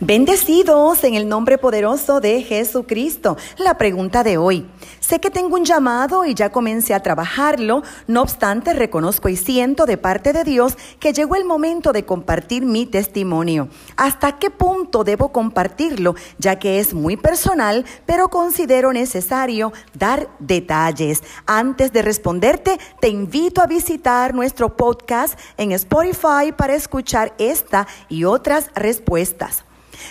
Bendecidos en el nombre poderoso de Jesucristo. La pregunta de hoy. Sé que tengo un llamado y ya comencé a trabajarlo, no obstante reconozco y siento de parte de Dios que llegó el momento de compartir mi testimonio. ¿Hasta qué punto debo compartirlo? Ya que es muy personal, pero considero necesario dar detalles. Antes de responderte, te invito a visitar nuestro podcast en Spotify para escuchar esta y otras respuestas.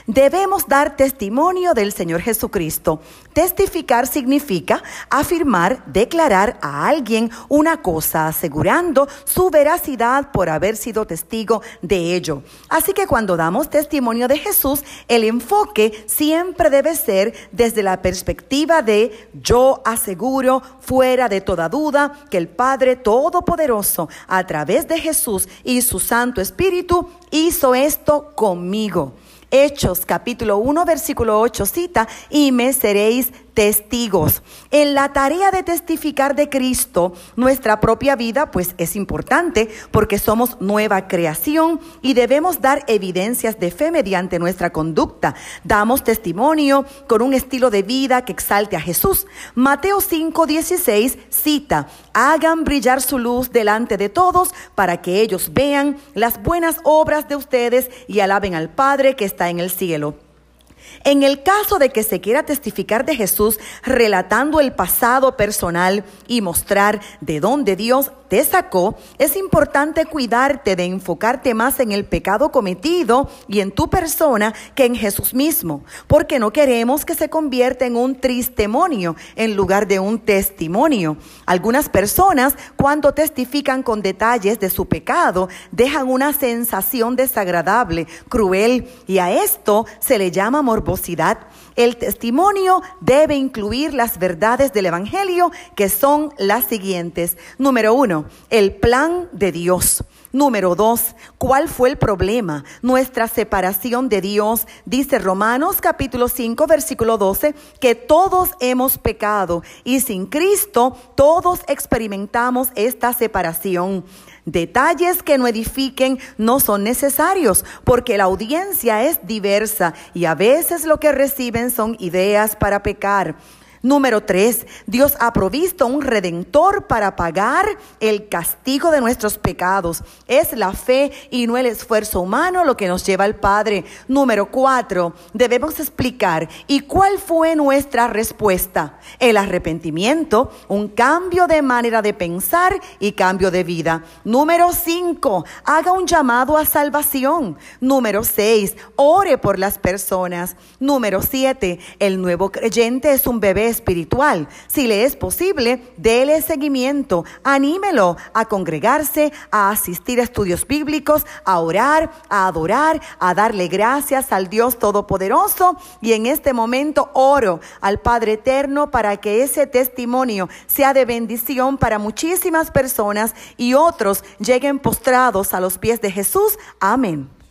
Debemos dar testimonio del Señor Jesucristo. Testificar significa afirmar, declarar a alguien una cosa, asegurando su veracidad por haber sido testigo de ello. Así que cuando damos testimonio de Jesús, el enfoque siempre debe ser desde la perspectiva de yo aseguro, fuera de toda duda, que el Padre Todopoderoso, a través de Jesús y su Santo Espíritu, hizo esto conmigo. Hechos capítulo 1 versículo 8 cita, y me seréis testigos. En la tarea de testificar de Cristo, nuestra propia vida, pues es importante porque somos nueva creación y debemos dar evidencias de fe mediante nuestra conducta. Damos testimonio con un estilo de vida que exalte a Jesús. Mateo 5:16 cita, hagan brillar su luz delante de todos para que ellos vean las buenas obras de ustedes y alaben al Padre que está en el cielo. En el caso de que se quiera testificar de Jesús relatando el pasado personal y mostrar de dónde Dios te sacó, es importante cuidarte de enfocarte más en el pecado cometido y en tu persona que en Jesús mismo, porque no queremos que se convierta en un tristemonio en lugar de un testimonio. Algunas personas cuando testifican con detalles de su pecado dejan una sensación desagradable, cruel y a esto se le llama morbosidad. El testimonio debe incluir las verdades del Evangelio que son las siguientes. Número uno, el plan de Dios. Número dos, ¿cuál fue el problema? Nuestra separación de Dios. Dice Romanos capítulo 5 versículo 12 que todos hemos pecado y sin Cristo todos experimentamos esta separación. Detalles que no edifiquen no son necesarios porque la audiencia es diversa y a veces lo que reciben son ideas para pecar. Número tres, Dios ha provisto un redentor para pagar el castigo de nuestros pecados. Es la fe y no el esfuerzo humano lo que nos lleva al Padre. Número cuatro, debemos explicar y cuál fue nuestra respuesta. El arrepentimiento, un cambio de manera de pensar y cambio de vida. Número cinco, haga un llamado a salvación. Número seis, ore por las personas. Número siete, el nuevo creyente es un bebé espiritual. Si le es posible, déle seguimiento, anímelo a congregarse, a asistir a estudios bíblicos, a orar, a adorar, a darle gracias al Dios Todopoderoso. Y en este momento oro al Padre Eterno para que ese testimonio sea de bendición para muchísimas personas y otros lleguen postrados a los pies de Jesús. Amén.